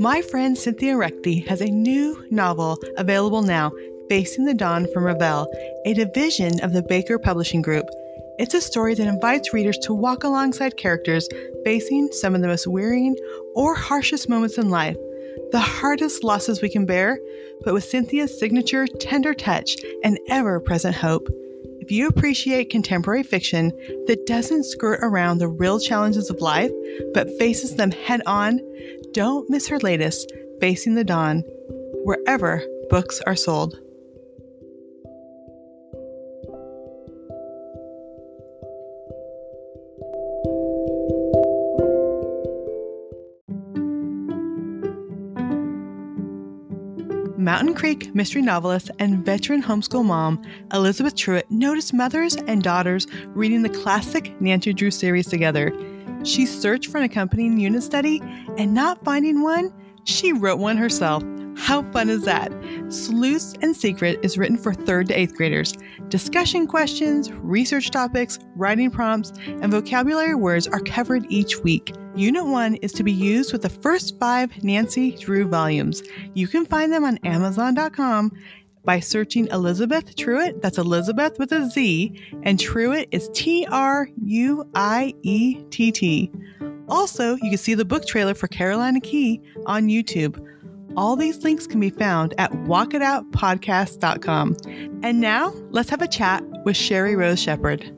My friend Cynthia Ruchti has a new novel available now, Facing the Dawn from Revell, a division of the Baker Publishing Group. It's a story that invites readers to walk alongside characters facing some of the most wearying or harshest moments in life, the hardest losses we can bear, but with Cynthia's signature tender touch and ever present hope. If you appreciate contemporary fiction that doesn't skirt around the real challenges of life, but faces them head on, don't miss her latest, Facing the Dawn, wherever books are sold. Mountain Creek mystery novelist and veteran homeschool mom Elizabeth Truiett noticed mothers and daughters reading the classic Nancy Drew series together. She searched for an accompanying unit study and not finding one, she wrote one herself. How fun is that? Sleuths and Secret is written for third to eighth graders. Discussion questions, research topics, writing prompts, and vocabulary words are covered each week. Unit 1 is to be used with the first five Nancy Drew volumes. You can find them on Amazon.com by searching Elizabeth Truiett. That's Elizabeth with a Z, and Truiett is T R U I E T T. Also, you can see the book trailer for Carolina Key on YouTube. All these links can be found at walkitoutpodcast.com. And now, let's have a chat with Sheri Rose Shepherd.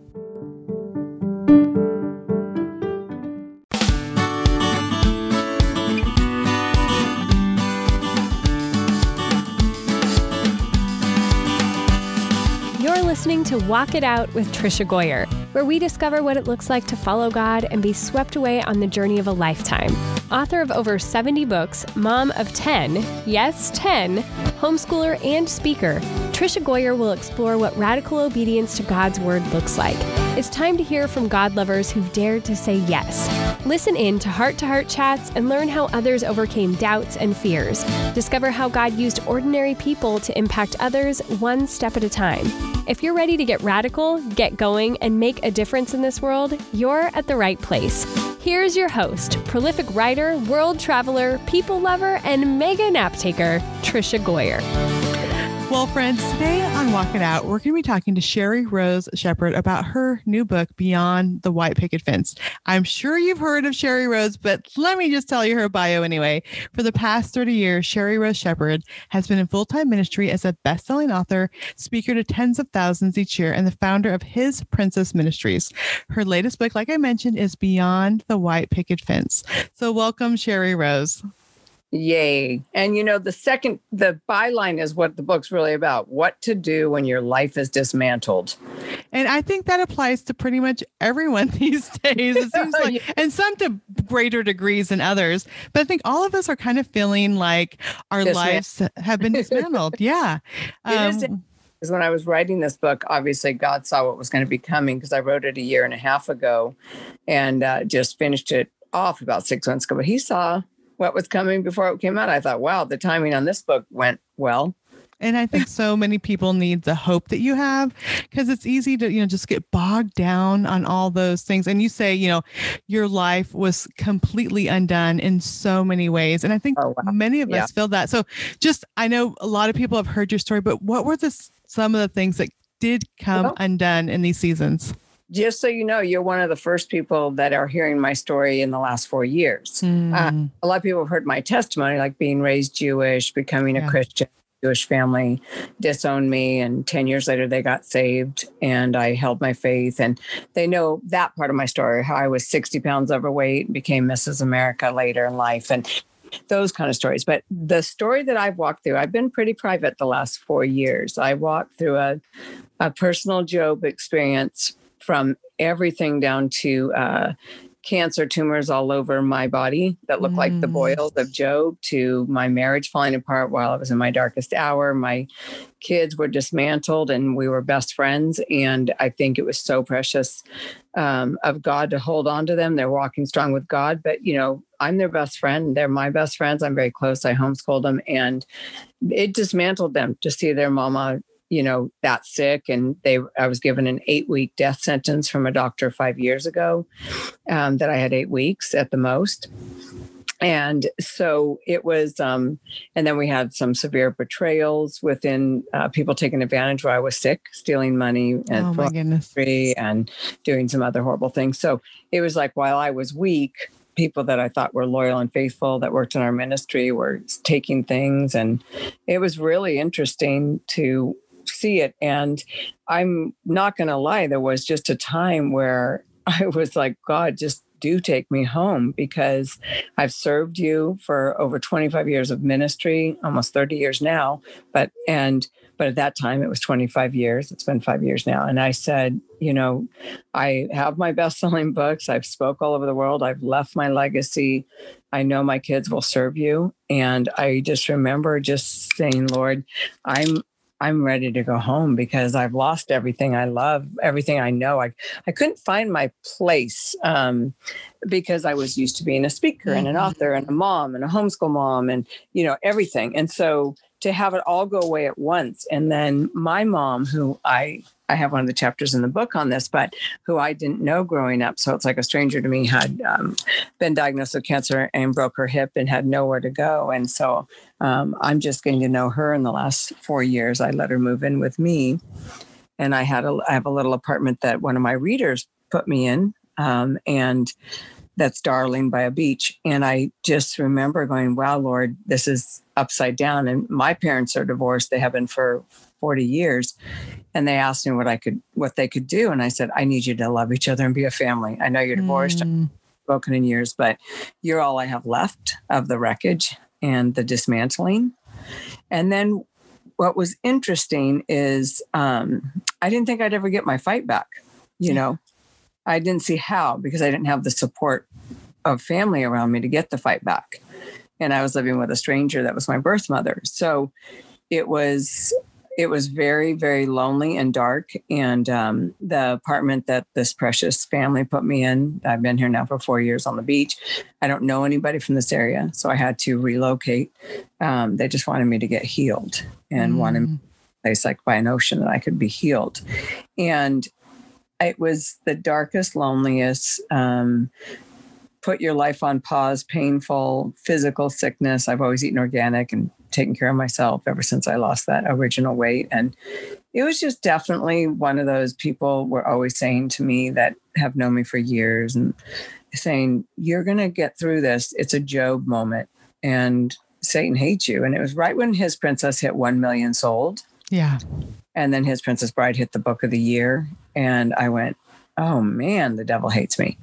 You're listening to Walk It Out with Tricia Goyer, where we discover what it looks like to follow God and be swept away on the journey of a lifetime. Author of over 70 books, mom of 10, yes, 10, homeschooler and speaker, Tricia Goyer will explore what radical obedience to God's word looks like. It's time to hear from God lovers who've dared to say yes. Listen in to heart to heart chats and learn how others overcame doubts and fears. Discover how God used ordinary people to impact others one step at a time. If you're ready to get radical, get going, and make a difference in this world, you're at the right place. Here's your host, prolific writer, world traveler, people lover, and mega nap taker, Tricia Goyer. Well, friends, today on Walk It Out, we're going to be talking to Sheri Rose Shepherd about her new book, Beyond the White Picket Fence. I'm sure you've heard of Sheri Rose, but let me just tell you her bio anyway. For the past 30 years, Sheri Rose Shepherd has been in full time ministry as a best selling author, speaker to tens of thousands each year, and the founder of His Princess Ministries. Her latest book, like I mentioned, is Beyond the White Picket Fence. So, welcome, Sheri Rose. Yay. And you know, the second, the byline is what the book's really about what to do when your life is dismantled. And I think that applies to pretty much everyone these days. It seems like, and some to greater degrees than others. But I think all of us are kind of feeling like our lives have been dismantled. yeah. Um, because when I was writing this book, obviously God saw what was going to be coming because I wrote it a year and a half ago and uh, just finished it off about six months ago. But He saw what was coming before it came out. I thought, wow, the timing on this book went well. And I think so many people need the hope that you have because it's easy to, you know, just get bogged down on all those things. And you say, you know, your life was completely undone in so many ways. And I think oh, wow. many of yeah. us feel that. So just, I know a lot of people have heard your story, but what were the, some of the things that did come well, undone in these seasons? Just so you know, you're one of the first people that are hearing my story in the last four years. Mm. Uh, a lot of people have heard my testimony, like being raised Jewish, becoming yeah. a Christian. Jewish family disowned me, and 10 years later, they got saved, and I held my faith. And they know that part of my story how I was 60 pounds overweight and became Mrs. America later in life. And those kind of stories. But the story that I've walked through, I've been pretty private the last four years. I walked through a, a personal Job experience from everything down to uh, cancer tumors all over my body that look mm. like the mm. boils of Job to my marriage falling apart while I was in my darkest hour. My kids were dismantled and we were best friends. And I think it was so precious um, of God to hold on to them. They're walking strong with God, but you know, I'm their best friend. They're my best friends. I'm very close. I homeschooled them and it dismantled them to see their mama you know that sick and they i was given an eight week death sentence from a doctor five years ago um, that i had eight weeks at the most. And so it was um and then we had some severe betrayals within uh, people taking advantage while i was sick stealing money and oh my goodness. and doing some other horrible things. So it was like while i was weak people that i thought were loyal and faithful that worked in our ministry were taking things. And it was really interesting to see it and i'm not going to lie there was just a time where i was like god just do take me home because I've served you for over 25 years of ministry, almost 30 years now. But, and, but at that time it was 25 years. It's been five years now. And I said, you know, I have my best selling books. I've spoke all over the world. I've left my legacy. I know my kids will serve you. And I just remember just saying, Lord, I'm I'm ready to go home because I've lost everything I love, everything I know. I I couldn't find my place um, because I was used to being a speaker and an mm-hmm. author and a mom and a homeschool mom and you know everything. And so to have it all go away at once, and then my mom, who I I have one of the chapters in the book on this, but who I didn't know growing up. So it's like a stranger to me had um, been diagnosed with cancer and broke her hip and had nowhere to go. And so um, I'm just getting to know her in the last four years. I let her move in with me. And I had a, I have a little apartment that one of my readers put me in. Um, and that's Darling by a beach. And I just remember going, wow, Lord, this is upside down. And my parents are divorced. They have been for 40 years and they asked me what I could what they could do and I said I need you to love each other and be a family. I know you're divorced, mm. spoken in years, but you're all I have left of the wreckage and the dismantling. And then what was interesting is um, I didn't think I'd ever get my fight back. You know, I didn't see how because I didn't have the support of family around me to get the fight back. And I was living with a stranger that was my birth mother. So it was it was very very lonely and dark and um, the apartment that this precious family put me in i've been here now for four years on the beach i don't know anybody from this area so i had to relocate um, they just wanted me to get healed and mm. wanted a place like by an ocean that i could be healed and it was the darkest loneliest um, put your life on pause, painful physical sickness. I've always eaten organic and taken care of myself ever since I lost that original weight. And it was just definitely one of those people were always saying to me that have known me for years and saying, You're going to get through this. It's a Job moment. And Satan hates you. And it was right when his princess hit 1 million sold. Yeah. And then his Princess Bride hit the book of the year. And I went, Oh man, the devil hates me.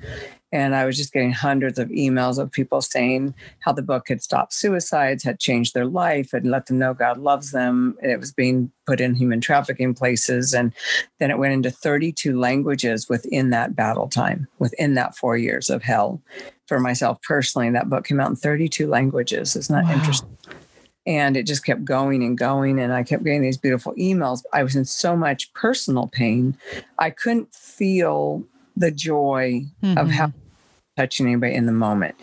And I was just getting hundreds of emails of people saying how the book had stopped suicides, had changed their life, and let them know God loves them. It was being put in human trafficking places. And then it went into 32 languages within that battle time, within that four years of hell. For myself personally, And that book came out in 32 languages. Isn't that wow. interesting? And it just kept going and going. And I kept getting these beautiful emails. I was in so much personal pain. I couldn't feel the joy mm-hmm. of how touching anybody in the moment.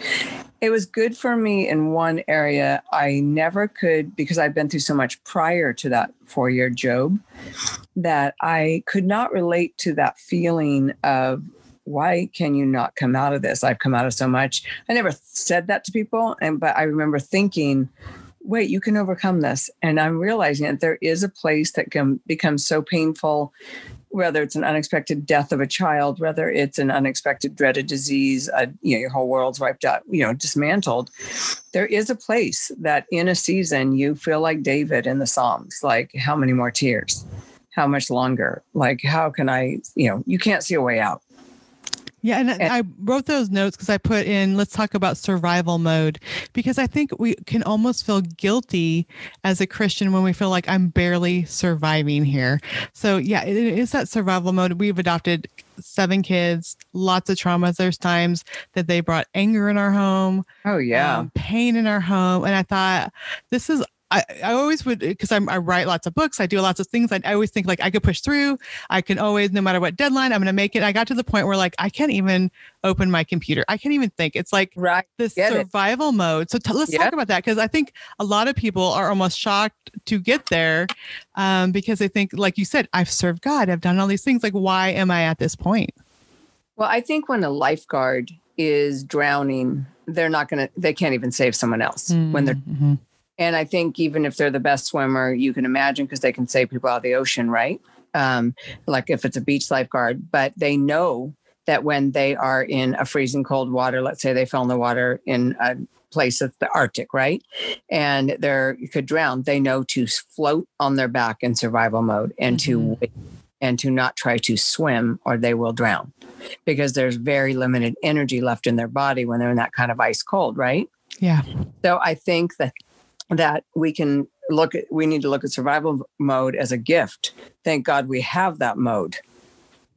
It was good for me in one area. I never could, because I've been through so much prior to that four year Job, that I could not relate to that feeling of why can you not come out of this? I've come out of so much. I never said that to people, and but I remember thinking, wait, you can overcome this. And I'm realizing that there is a place that can become so painful whether it's an unexpected death of a child, whether it's an unexpected dreaded disease, uh, you know, your whole world's wiped out, you know, dismantled. There is a place that in a season you feel like David in the Psalms, like how many more tears? How much longer? Like, how can I, you know, you can't see a way out. Yeah, and, and I wrote those notes because I put in let's talk about survival mode because I think we can almost feel guilty as a Christian when we feel like I'm barely surviving here. So, yeah, it is that survival mode. We've adopted seven kids, lots of traumas. There's times that they brought anger in our home. Oh, yeah. Um, pain in our home. And I thought, this is I, I always would because I write lots of books. I do lots of things. I, I always think like I could push through. I can always, no matter what deadline, I'm going to make it. I got to the point where like I can't even open my computer. I can't even think. It's like right. this survival it. mode. So t- let's talk about that because I think a lot of people are almost shocked to get there um, because they think, like you said, I've served God. I've done all these things. Like, why am I at this point? Well, I think when a lifeguard is drowning they're not going to, they can't even save someone else mm-hmm. when they're. Mm-hmm. And I think even if they're the best swimmer, you can imagine because they can save people out of the ocean, right? Um, like if it's a beach lifeguard, but they know that when they are in a freezing cold water, let's say they fell in the water in a place that's the Arctic, right? And they're you could drown, they know to float on their back in survival mode and mm-hmm. to and to not try to swim or they will drown because there's very limited energy left in their body when they're in that kind of ice cold, right? Yeah. So I think that that we can look at we need to look at survival mode as a gift. Thank God we have that mode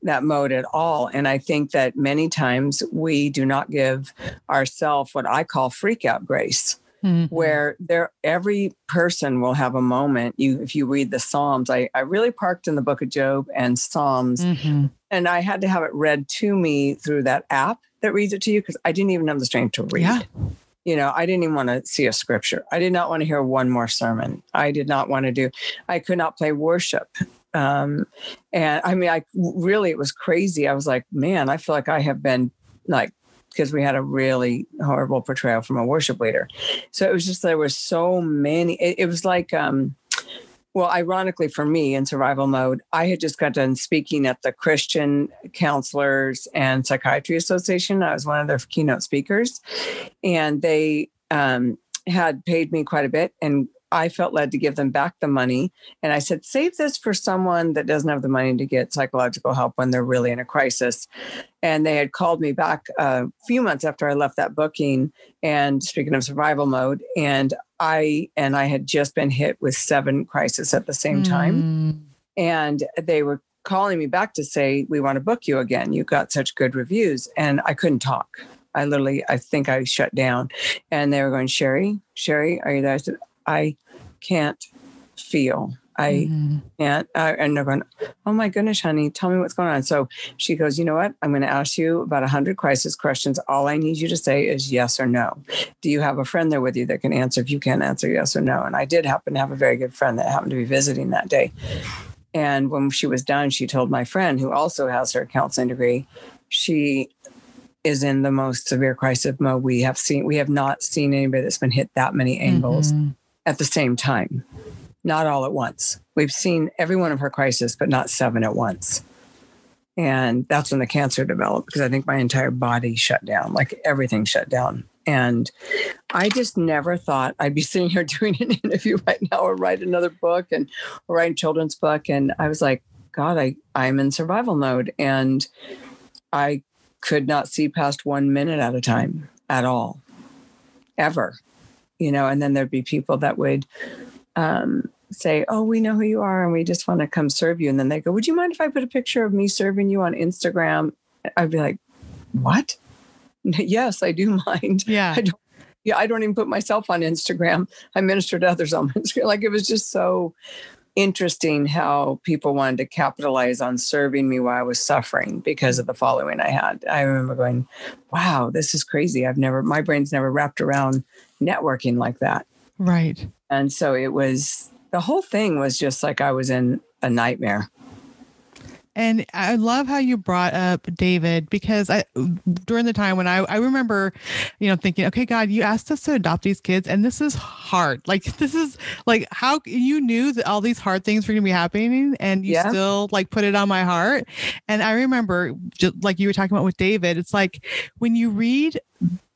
that mode at all. And I think that many times we do not give ourselves what I call freak out grace. Mm-hmm. Where there every person will have a moment. You if you read the Psalms, I, I really parked in the book of Job and Psalms. Mm-hmm. And I had to have it read to me through that app that reads it to you because I didn't even have the strength to read. Yeah. You know, I didn't even want to see a scripture. I did not want to hear one more sermon. I did not want to do, I could not play worship. Um, and I mean, I really, it was crazy. I was like, man, I feel like I have been like, because we had a really horrible portrayal from a worship leader. So it was just, there were so many, it, it was like, um, well, ironically for me in survival mode, I had just got done speaking at the Christian Counselors and Psychiatry Association. I was one of their keynote speakers, and they um, had paid me quite a bit and I felt led to give them back the money. And I said, save this for someone that doesn't have the money to get psychological help when they're really in a crisis. And they had called me back a few months after I left that booking. And speaking of survival mode, and I and I had just been hit with seven crises at the same time. Mm. And they were calling me back to say, We want to book you again. You got such good reviews. And I couldn't talk. I literally, I think I shut down. And they were going, Sheri, Sheri, are you there? I said, I can't feel. I mm-hmm. can't. And they're going, oh my goodness, honey, tell me what's going on. So she goes, you know what? I'm going to ask you about 100 crisis questions. All I need you to say is yes or no. Do you have a friend there with you that can answer if you can't answer yes or no? And I did happen to have a very good friend that happened to be visiting that day. And when she was done, she told my friend, who also has her counseling degree, she is in the most severe crisis mode we have seen. We have not seen anybody that's been hit that many angles. Mm-hmm at the same time, not all at once. We've seen every one of her crises, but not seven at once. And that's when the cancer developed because I think my entire body shut down, like everything shut down. And I just never thought I'd be sitting here doing an interview right now or write another book and or write a children's book. And I was like, God, I, I'm in survival mode. And I could not see past one minute at a time at all, ever you know, and then there'd be people that would um, say, Oh, we know who you are and we just want to come serve you. And then they go, Would you mind if I put a picture of me serving you on Instagram? I'd be like, What? yes, I do mind. Yeah. I don't, yeah, I don't even put myself on Instagram. I minister to others on Instagram. Like it was just so interesting how people wanted to capitalize on serving me while I was suffering because of the following I had. I remember going, wow, this is crazy. I've never, my brain's never wrapped around networking like that. Right. And so it was, the whole thing was just like I was in a nightmare. And I love how you brought up David because I during the time when I I remember, you know, thinking, okay, God, you asked us to adopt these kids, and this is hard. Like this is like how you knew that all these hard things were gonna be happening, and you yeah. still like put it on my heart. And I remember, just like you were talking about with David, it's like when you read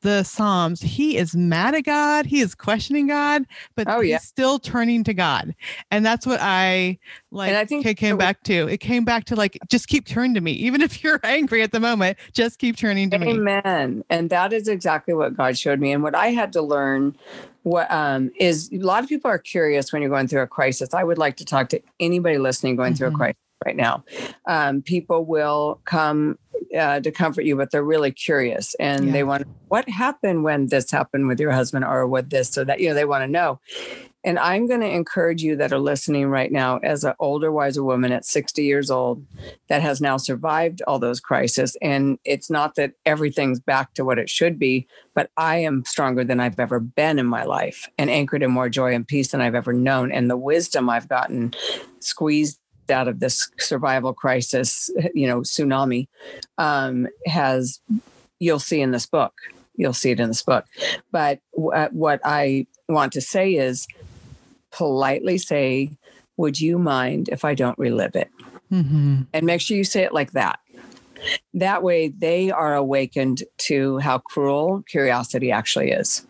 the Psalms, he is mad at God. He is questioning God, but oh, yeah. he's still turning to God. And that's what I like and I think it came back to. It came back to like, just keep turning to me. Even if you're angry at the moment, just keep turning to Amen. me. Amen. And that is exactly what God showed me. And what I had to learn what um, is a lot of people are curious when you're going through a crisis. I would like to talk to anybody listening going mm-hmm. through a mm-hmm. crisis right now. Um, people will come uh, to comfort you, but they're really curious and yeah. they want what happened when this happened with your husband or with this or that. You know, they want to know. And I'm going to encourage you that are listening right now as an older, wiser woman at 60 years old that has now survived all those crises. And it's not that everything's back to what it should be, but I am stronger than I've ever been in my life and anchored in more joy and peace than I've ever known. And the wisdom I've gotten squeezed out of this survival crisis, you know, tsunami, um, has you'll see in this book. you'll see it in this book. But w- uh, what I want to say is politely say, Would you mind if I don't relive it? Mm-hmm. And make sure you say it like that. That way, they are awakened to how cruel curiosity actually is.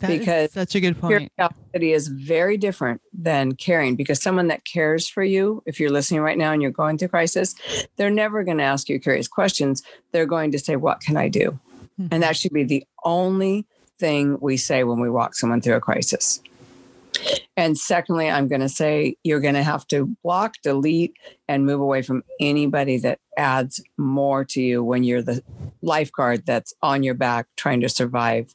That because such a good point. Curiosity is very different than caring because someone that cares for you, if you're listening right now and you're going through crisis, they're never going to ask you curious questions. They're going to say, What can I do? Mm-hmm. And that should be the only thing we say when we walk someone through a crisis. And secondly, I'm going to say you're going to have to block, delete, and move away from anybody that adds more to you when you're the lifeguard that's on your back trying to survive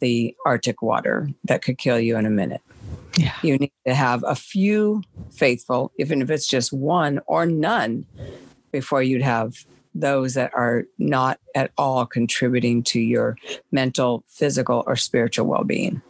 the Arctic water that could kill you in a minute. Yeah. You need to have a few faithful, even if it's just one or none, before you'd have those that are not at all contributing to your mental, physical, or spiritual well being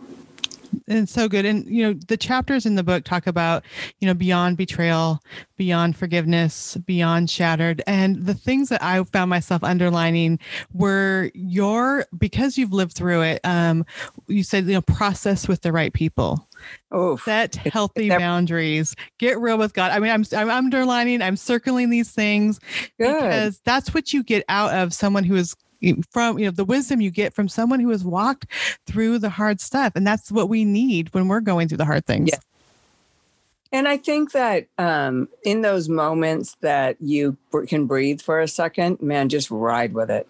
and so good and you know the chapters in the book talk about you know beyond betrayal beyond forgiveness beyond shattered and the things that i found myself underlining were your because you've lived through it um you said you know process with the right people Oh, set healthy boundaries. Get real with God. I mean, I'm I'm underlining, I'm circling these things Good. because that's what you get out of someone who is from you know the wisdom you get from someone who has walked through the hard stuff. And that's what we need when we're going through the hard things. Yeah. and i think that um, in those moments that you can breathe for a second man just ride with it.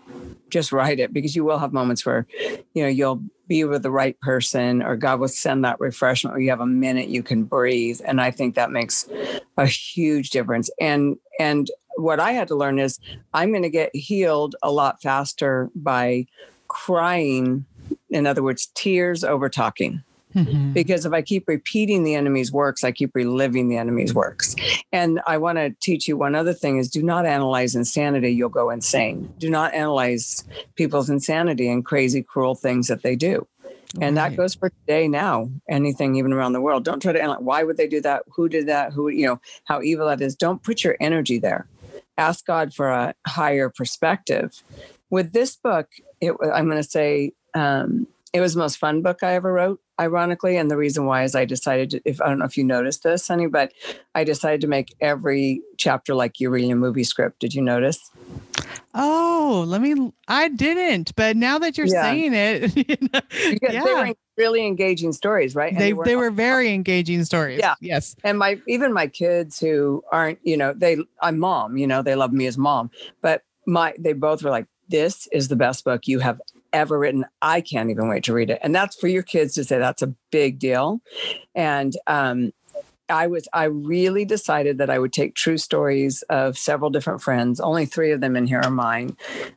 Just ride it because you will have moments where you know you'll be with the right person or god will send that refreshment where you have a minute you can breathe. And i think that makes a huge difference. And and what I had to learn is I'm going to get healed a lot faster by crying. In other words, tears over talking. Mm-hmm. Because if I keep repeating the enemy's works, I keep reliving the enemy's works. And I want to teach you one other thing is do not analyze insanity, you'll go insane. Do not analyze people's insanity and crazy, cruel things that they do. And that goes for today now, anything even around the world. Don't try to analyze why would they do that? Who did that? Who, you know, how evil that is. Don't put your energy there ask God for a higher perspective. With this book, it, I'm going to say um, it was the most fun book I ever wrote, ironically. And the reason why is I decided, to, if I don't know if you noticed this, honey, but I decided to make every chapter like you're reading a movie script. Did you notice? Oh, let me. I didn't, but now that you're yeah. saying it, you know, yeah. they were really engaging stories, right? And they they were very engaging stories. Yeah. Yes. And my even my kids who aren't, you know, they I'm mom, you know, they love me as mom, but my they both were like, this is the best book you have ever written. I can't even wait to read it. And that's for your kids to say that's a big deal. And um, I was I really decided that I would take true stories of several different friends. Only three of them in here are mine,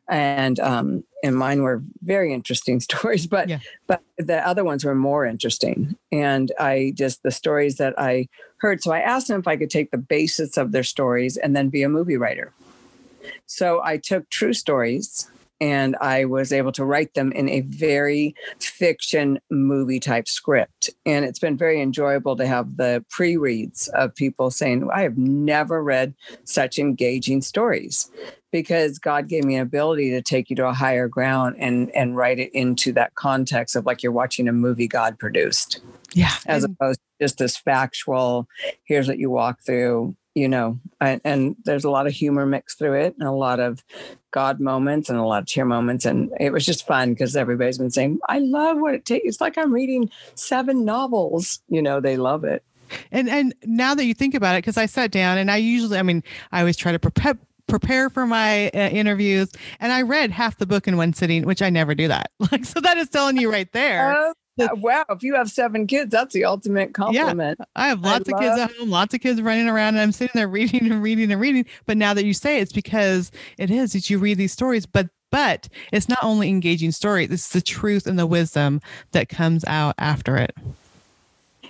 and um, and mine were very interesting stories. But yeah. but the other ones were more interesting. And I just the stories that I heard. So I asked them if I could take the basis of their stories and then be a movie writer. So I took true stories and I was able to write them in a very fiction movie type script. And it's been very enjoyable to have the pre reads of people saying, I have never read such engaging stories because God gave me an ability to take you to a higher ground and, and write it into that context of like you're watching a movie God produced. Yeah. As opposed to just this factual, here's what you walk through you know, and, and, there's a lot of humor mixed through it and a lot of God moments and a lot of cheer moments. And it was just fun because everybody's been saying, I love what it takes. It's like I'm reading seven novels. You know, they love it. And and now that you think about it, because I sat down and I usually, I mean, I always try to prepare prepare for my uh, interviews and i read half the book in one sitting which i never do that like so that is telling you right there oh, Uh, wow, if you have seven kids, that's the ultimate compliment. Yeah, I have lots I of love- kids at home, lots of kids running around, and I'm sitting there reading and reading and reading. But now that you say it, it's because it is that you read these stories, but but it's not only engaging story. This is the truth and the wisdom that comes out after it.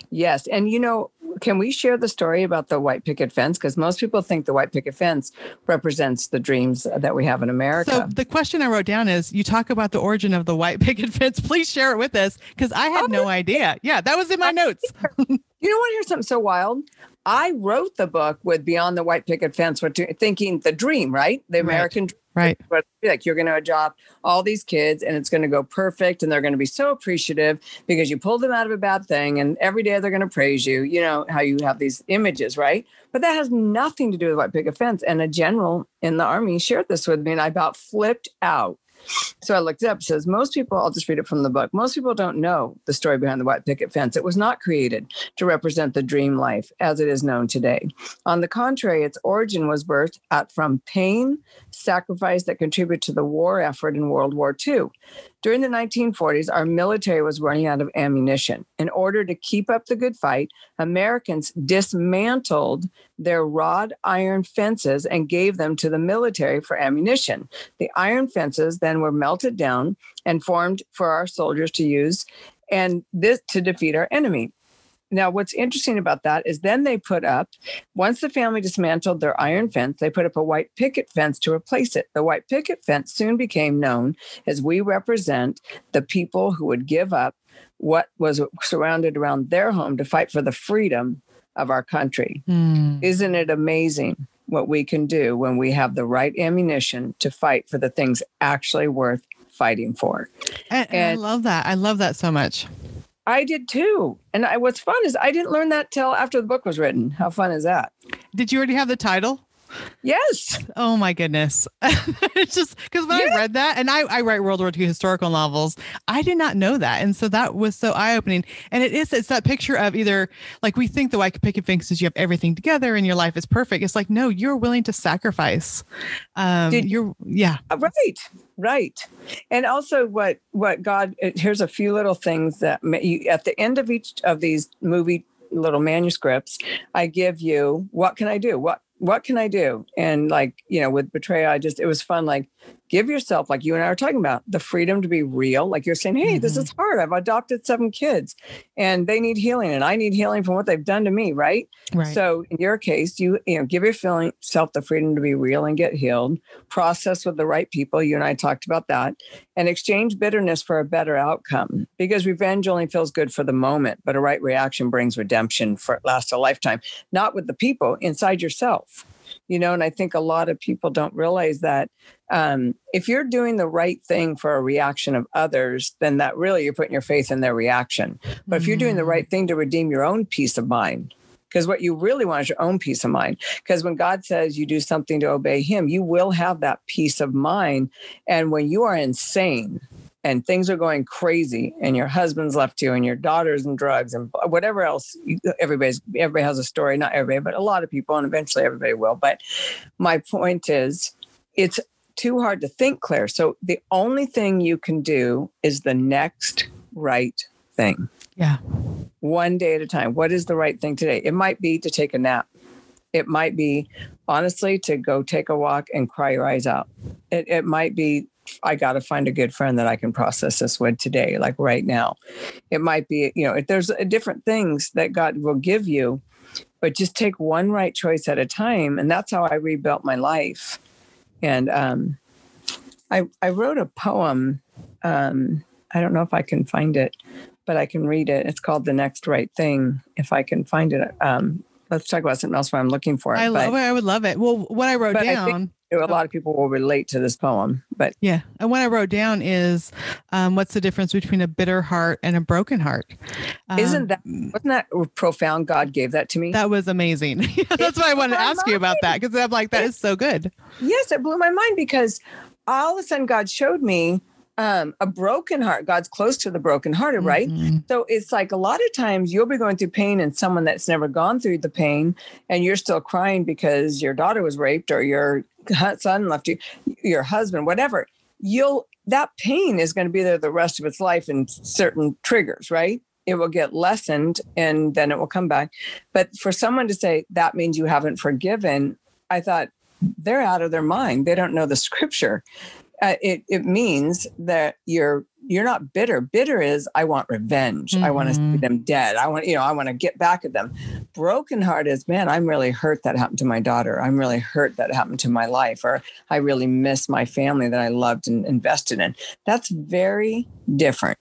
Yes, and you know, can we share the story about the white picket fence? Because most people think the white picket fence represents the dreams that we have in America. So the question I wrote down is: You talk about the origin of the white picket fence. Please share it with us because I had oh, no idea. Yeah, that was in my notes. you know what? Here's something so wild. I wrote the book with Beyond the White Picket Fence, thinking the dream, right? The American right. Right. But like you're going to adopt all these kids and it's going to go perfect and they're going to be so appreciative because you pulled them out of a bad thing and every day they're going to praise you. You know how you have these images, right? But that has nothing to do with white picket fence. And a general in the army shared this with me and I about flipped out so I looked it up. It says most people, I'll just read it from the book. Most people don't know the story behind the white picket fence. It was not created to represent the dream life as it is known today. On the contrary, its origin was birthed out from pain, sacrifice that contributed to the war effort in World War II. During the 1940s, our military was running out of ammunition. In order to keep up the good fight, Americans dismantled their wrought iron fences and gave them to the military for ammunition. The iron fences then were melted down and formed for our soldiers to use and this to defeat our enemy. Now, what's interesting about that is then they put up, once the family dismantled their iron fence, they put up a white picket fence to replace it. The white picket fence soon became known as we represent the people who would give up what was surrounded around their home to fight for the freedom of our country. Mm. Isn't it amazing what we can do when we have the right ammunition to fight for the things actually worth fighting for? And, and, and I love that. I love that so much. I did too. And I, what's fun is I didn't learn that till after the book was written. How fun is that? Did you already have the title? Yes. Oh my goodness. it's just because when yeah. I read that, and I, I write World War II historical novels, I did not know that. And so that was so eye opening. And it is, it's that picture of either like we think the white picket fence is you have everything together and your life is perfect. It's like, no, you're willing to sacrifice. Um, did, you're, yeah. Uh, right. Right. And also what, what God, uh, here's a few little things that you, at the end of each of these movie little manuscripts, I give you what can I do? What what can I do? And like, you know, with Betrayal, I just, it was fun. Like, give yourself, like you and I are talking about, the freedom to be real. Like you're saying, hey, mm-hmm. this is hard. I've adopted seven kids and they need healing and I need healing from what they've done to me, right? right. So in your case, you, you know, give yourself the freedom to be real and get healed, process with the right people. You and I talked about that and exchange bitterness for a better outcome because revenge only feels good for the moment, but a right reaction brings redemption for it lasts a lifetime, not with the people inside yourself you know and i think a lot of people don't realize that um, if you're doing the right thing for a reaction of others then that really you're putting your faith in their reaction but if you're doing the mm. right thing to redeem your own peace of mind because what you really want is your own peace of mind because when god says you do something to obey him you will have that peace of mind and when you are insane and things are going crazy and your husband's left you and your daughter's in drugs and whatever else everybody's everybody has a story not everybody but a lot of people and eventually everybody will but my point is it's too hard to think claire. So the only thing you can do is the next right thing. Yeah. One day at a time. What is the right thing today? It might be to take a nap. It might be honestly to go take a walk and cry your eyes out. It, it might be I got to find a good friend that I can process this with today, like right now. It might be, you know, there's different things that God will give you, but just take one right choice at a time. And that's how I rebuilt my life. And um, I, I wrote a poem. Um, I don't know if I can find it, but I can read it. It's called The Next Right Thing, if I can find it. Um, let's talk about something else while I'm looking for it. I love it. I would love it. Well, what I wrote down. I a lot of people will relate to this poem, but yeah. And what I wrote down is, um, what's the difference between a bitter heart and a broken heart? Um, Isn't that wasn't that profound? God gave that to me. That was amazing. That's why I wanted to ask mind. you about that because I'm like, that is so good. Yes, it blew my mind because all of a sudden God showed me um, a broken heart. God's close to the brokenhearted, right? Mm-hmm. So it's like a lot of times you'll be going through pain and someone that's never gone through the pain and you're still crying because your daughter was raped or your son left you, your husband, whatever. You'll that pain is going to be there the rest of its life in certain triggers, right? It will get lessened and then it will come back. But for someone to say that means you haven't forgiven, I thought they're out of their mind. They don't know the scripture uh, it it means that you're you're not bitter. Bitter is I want revenge. Mm-hmm. I want to see them dead. I want you know I want to get back at them. Broken heart is man. I'm really hurt that happened to my daughter. I'm really hurt that happened to my life, or I really miss my family that I loved and invested in. That's very different,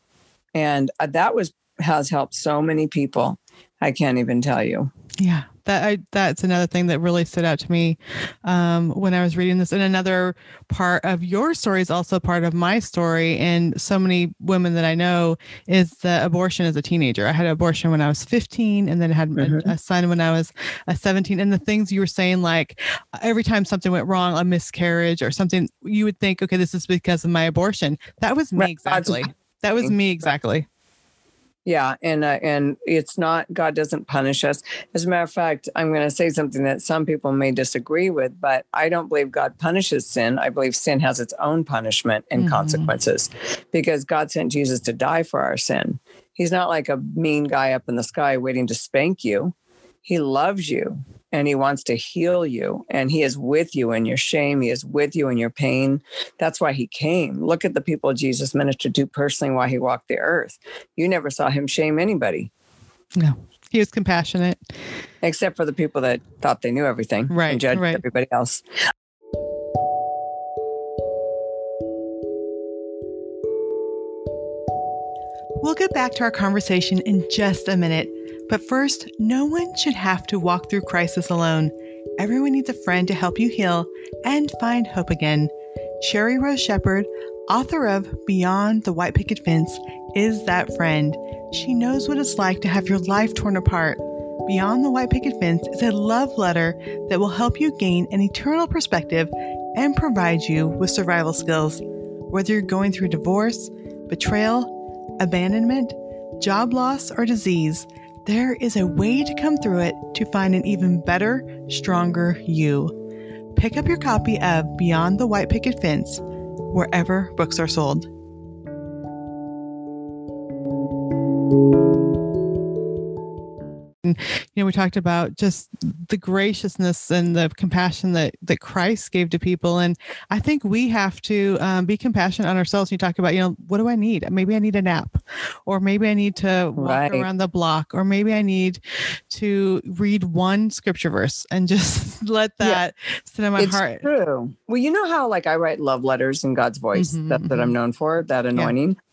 and uh, that was has helped so many people. I can't even tell you. Yeah. That I, that's another thing that really stood out to me um, when I was reading this. And another part of your story is also part of my story. And so many women that I know is the abortion as a teenager. I had an abortion when I was 15, and then had mm-hmm. a, a, son when I was a 17. And the things you were saying, like every time something went wrong, a miscarriage or something, you would think, okay, this is because of my abortion. That was me right. exactly. That was me exactly. Yeah, and uh, and it's not God doesn't punish us. As a matter of fact, I'm going to say something that some people may disagree with, but I don't believe God punishes sin. I believe sin has its own punishment and mm-hmm. consequences, because God sent Jesus to die for our sin. He's not like a mean guy up in the sky waiting to spank you. He loves you and he wants to heal you and he is with you in your shame he is with you in your pain. That's why he came. Look at the people jesus ministered to personally while he walked the earth. You never saw him shame anybody. No he was compassionate. Except for the people that thought they knew everything right and judged right. everybody else. We'll get back to our conversation in just a minute. But first, no one should have to walk through crisis alone. Everyone needs a friend to help you heal and find hope again. Sheri Rose Shepherd, author of Beyond the White Picket Fence, is that friend. She knows what it's like to have your life torn apart. Beyond the White Picket Fence is a love letter that will help you gain an eternal perspective and provide you with survival skills. Whether you're going through divorce, betrayal, abandonment, job loss, or disease, there is a way to come through it to find an even better, stronger you. Pick up your copy of Beyond the White Picket Fence wherever books are sold. And, you know, we talked about just the graciousness and the compassion that, that Christ gave to people. And I think we have to um, be compassionate on ourselves. You talk about, you know, what do I need? Maybe I need a nap, or maybe I need to walk right. around the block, or maybe I need to read one scripture verse and just let that yeah. sit in my it's heart. True. Well, you know how like I write love letters in God's voice mm-hmm, that, that I'm mm-hmm. known for, that anointing. Yeah.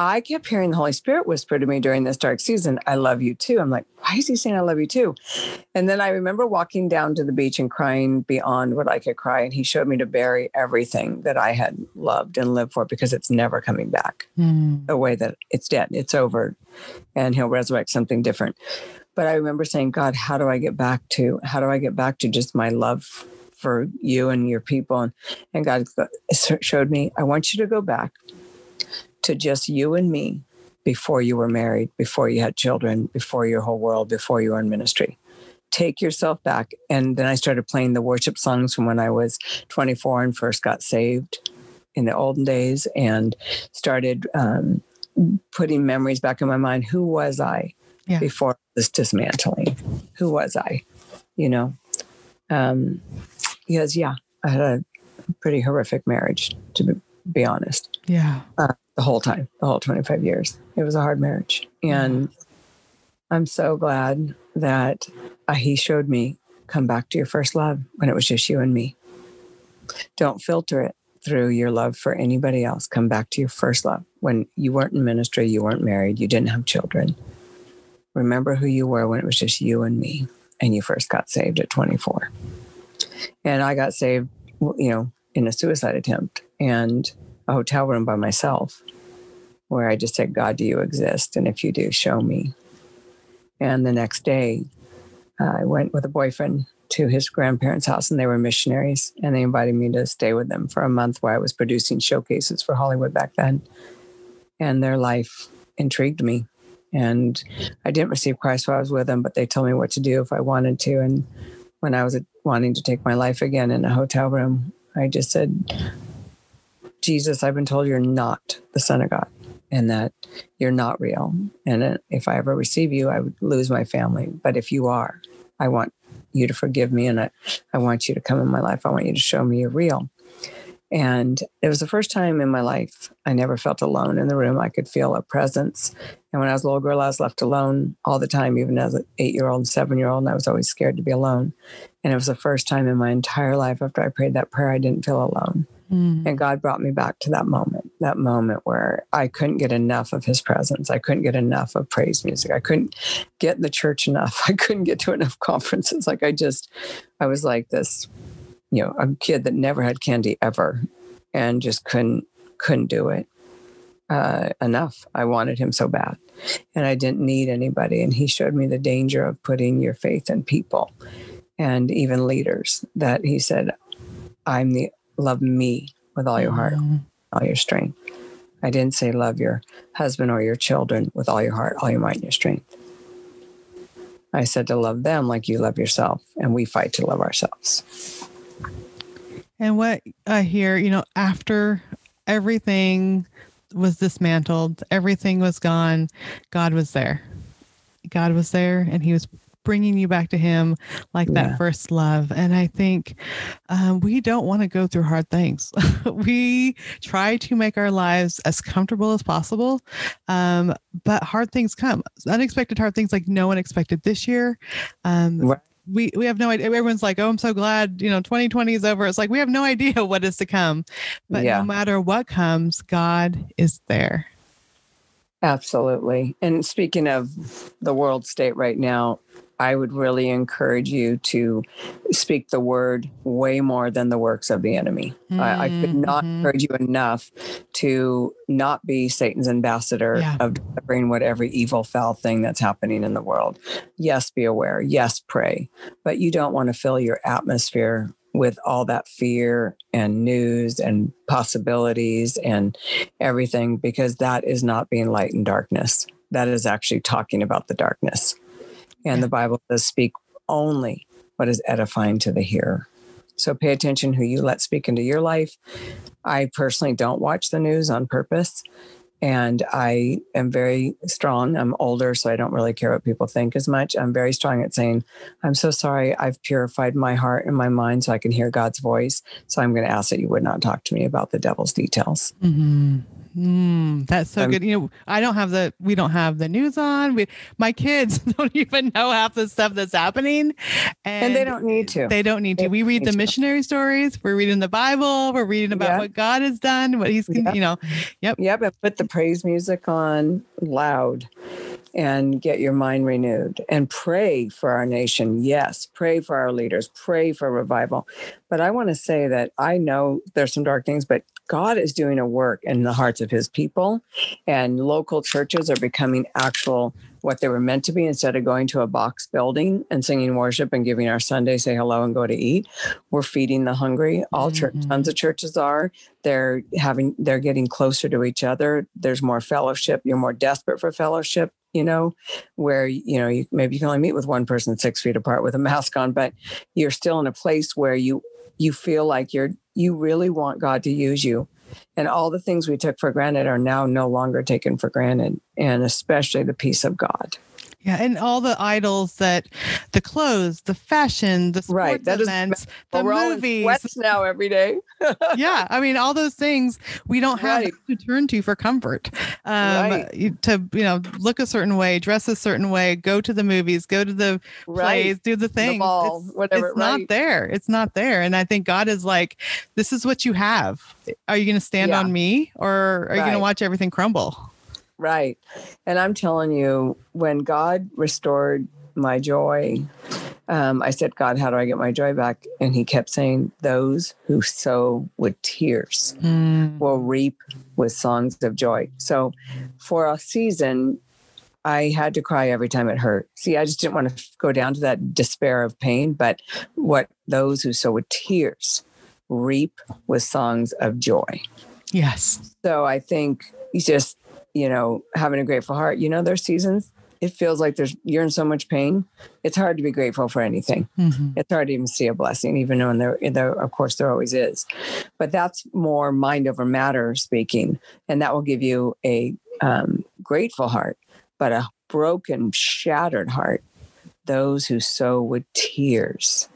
I kept hearing the Holy Spirit whisper to me during this dark season, I love you too. I'm like, why is he saying I love you too? And then I remember walking down to the beach and crying beyond what I could cry. And he showed me to bury everything that I had loved and lived for because it's never coming back mm. the way that it's dead, it's over, and he'll resurrect something different. But I remember saying, God, how do I get back to, how do I get back to just my love for you and your people? And, and God showed me, I want you to go back to just you and me before you were married, before you had children, before your whole world, before you were in ministry. Take yourself back. And then I started playing the worship songs from when I was 24 and first got saved in the olden days and started um, putting memories back in my mind. Who was I yeah. before this dismantling? Who was I? You know? Um, because, yeah, I had a pretty horrific marriage, to be, be honest. Yeah. Uh, the whole time, the whole 25 years. It was a hard marriage. And I'm so glad that he showed me come back to your first love when it was just you and me. Don't filter it through your love for anybody else. Come back to your first love when you weren't in ministry, you weren't married, you didn't have children. Remember who you were when it was just you and me and you first got saved at 24. And I got saved, you know, in a suicide attempt. And a hotel room by myself where I just said, God, do you exist? And if you do, show me. And the next day, I went with a boyfriend to his grandparents' house, and they were missionaries. And they invited me to stay with them for a month while I was producing showcases for Hollywood back then. And their life intrigued me. And I didn't receive Christ while I was with them, but they told me what to do if I wanted to. And when I was wanting to take my life again in a hotel room, I just said, Jesus, I've been told you're not the Son of God and that you're not real. And if I ever receive you, I would lose my family. But if you are, I want you to forgive me and I, I want you to come in my life. I want you to show me you're real. And it was the first time in my life I never felt alone in the room. I could feel a presence. And when I was a little girl, I was left alone all the time, even as an eight year old seven year old. And I was always scared to be alone. And it was the first time in my entire life after I prayed that prayer, I didn't feel alone. Mm. And God brought me back to that moment. that moment where I couldn't get enough of his presence. I couldn't get enough of praise music. I couldn't get in the church enough. I couldn't get to enough conferences. Like I just, I was like this, you know, a kid that never had candy ever and just couldn't, couldn't do it uh, enough. I wanted him so bad and I didn't need anybody. And he showed me the danger of putting your faith in people and even leaders that he said, I'm the love me with all your heart, mm-hmm. all your strength. I didn't say love your husband or your children with all your heart, all your might, and your strength. I said to love them like you love yourself, and we fight to love ourselves. And what I hear, you know, after everything was dismantled, everything was gone, God was there. God was there, and He was bringing you back to him like yeah. that first love and i think um, we don't want to go through hard things we try to make our lives as comfortable as possible um, but hard things come unexpected hard things like no one expected this year um, right we we have no idea. Everyone's like, "Oh, I'm so glad you know 2020 is over." It's like we have no idea what is to come, but yeah. no matter what comes, God is there. Absolutely. And speaking of the world state right now, I would really encourage you to speak the word way more than the works of the enemy. Mm-hmm. I, I, could not mm-hmm. encourage you enough to not be Satan's ambassador yeah. of delivering whatever evil, foul thing that's happening in the world. Yes, be aware. Yes, pray. But you don't want to fill your atmosphere with all that fear and news and possibilities and everything because that is not being light in darkness. That is actually talking about the darkness. And the Bible does speak only what is edifying to the hearer. So pay attention who you let speak into your life. I personally don't watch the news on purpose. And I am very strong. I'm older, so I don't really care what people think as much. I'm very strong at saying, I'm so sorry. I've purified my heart and my mind so I can hear God's voice. So I'm going to ask that you would not talk to me about the devil's details. Mm-hmm. Mm, that's so um, good. You know, I don't have the we don't have the news on. We my kids don't even know half the stuff that's happening, and, and they don't need to. They don't need to. we read the missionary to. stories. We're reading the Bible. We're reading about yep. what God has done, what He's yep. you know. Yep. Yep. And put the praise music on loud and get your mind renewed and pray for our nation. Yes, pray for our leaders, pray for revival. But I want to say that I know there's some dark things, but God is doing a work in the hearts of his people, and local churches are becoming actual what they were meant to be instead of going to a box building and singing worship and giving our Sunday say hello and go to eat. We're feeding the hungry. All mm-hmm. tons of churches are. They're having, they're getting closer to each other. There's more fellowship. You're more desperate for fellowship you know, where, you know, you maybe you can only meet with one person six feet apart with a mask on, but you're still in a place where you you feel like you're you really want God to use you. And all the things we took for granted are now no longer taken for granted, and especially the peace of God. Yeah, and all the idols that the clothes, the fashion, the sports right. that events, is, the well, movies. now every day. yeah, I mean all those things we don't have right. to turn to for comfort. Um, right. To you know, look a certain way, dress a certain way, go to the movies, go to the plays, do the things. The it's, whatever, it's not there. It's not there. And I think God is like, this is what you have. Are you going to stand yeah. on me, or are you going to watch everything crumble? Right. And I'm telling you, when God restored my joy, um, I said, God, how do I get my joy back? And he kept saying, Those who sow with tears mm. will reap with songs of joy. So for a season, I had to cry every time it hurt. See, I just didn't want to go down to that despair of pain, but what those who sow with tears reap with songs of joy. Yes. So I think just you know, having a grateful heart, you know, there's seasons it feels like there's you're in so much pain. It's hard to be grateful for anything. Mm-hmm. It's hard to even see a blessing, even though there, there, of course, there always is. But that's more mind over matter speaking, and that will give you a um, grateful heart. But a broken, shattered heart, those who sow with tears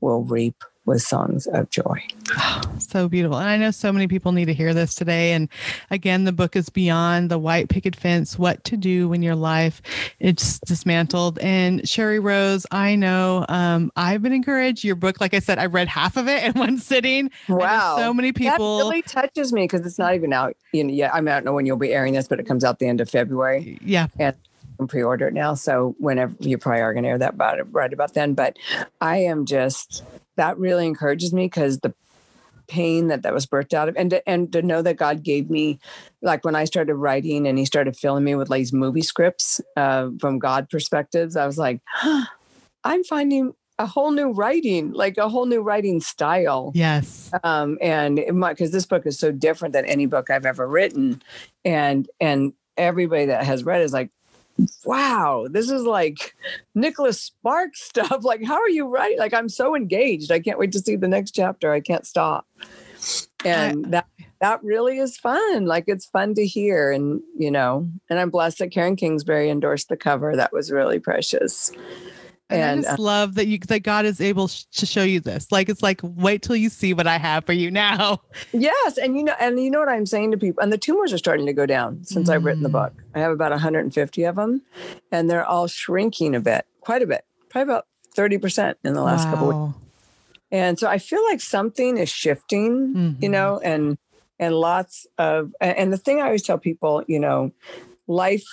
will reap with songs of joy. Oh, so beautiful. And I know so many people need to hear this today. And again, the book is Beyond the White Picket Fence What to Do When Your Life It's Dismantled. And Sheri Rose, I know um, I've been encouraged. Your book, like I said, I read half of it in one sitting. Wow. So many people. That really touches me because it's not even out. You know, yeah, I, mean, I don't know when you'll be airing this, but it comes out the end of February. Yeah. And pre-order it now. So whenever you probably are going to air that about it right about then. But I am just that really encourages me because the pain that that was birthed out of and to, and to know that God gave me like when I started writing and he started filling me with like these movie scripts uh, from God perspectives I was like huh, I'm finding a whole new writing like a whole new writing style. Yes. Um and because this book is so different than any book I've ever written. And and everybody that has read is like wow, this is like Nicholas Sparks stuff. Like, how are you writing? Like, I'm so engaged. I can't wait to see the next chapter. I can't stop. And that that really is fun. Like it's fun to hear. And, you know, and I'm blessed that Karen Kingsbury endorsed the cover. That was really precious. And, and I just uh, love that you that God is able sh- to show you this. Like it's like wait till you see what I have for you now. Yes, and you know, and you know what I'm saying to people. And the tumors are starting to go down since mm. I've written the book. Mm. I have about 150 of them, and they're all shrinking a bit, quite a bit, probably about 30 percent in the last wow. couple weeks. And so I feel like something is shifting, mm-hmm. you know, and and lots of and the thing I always tell people, you know, life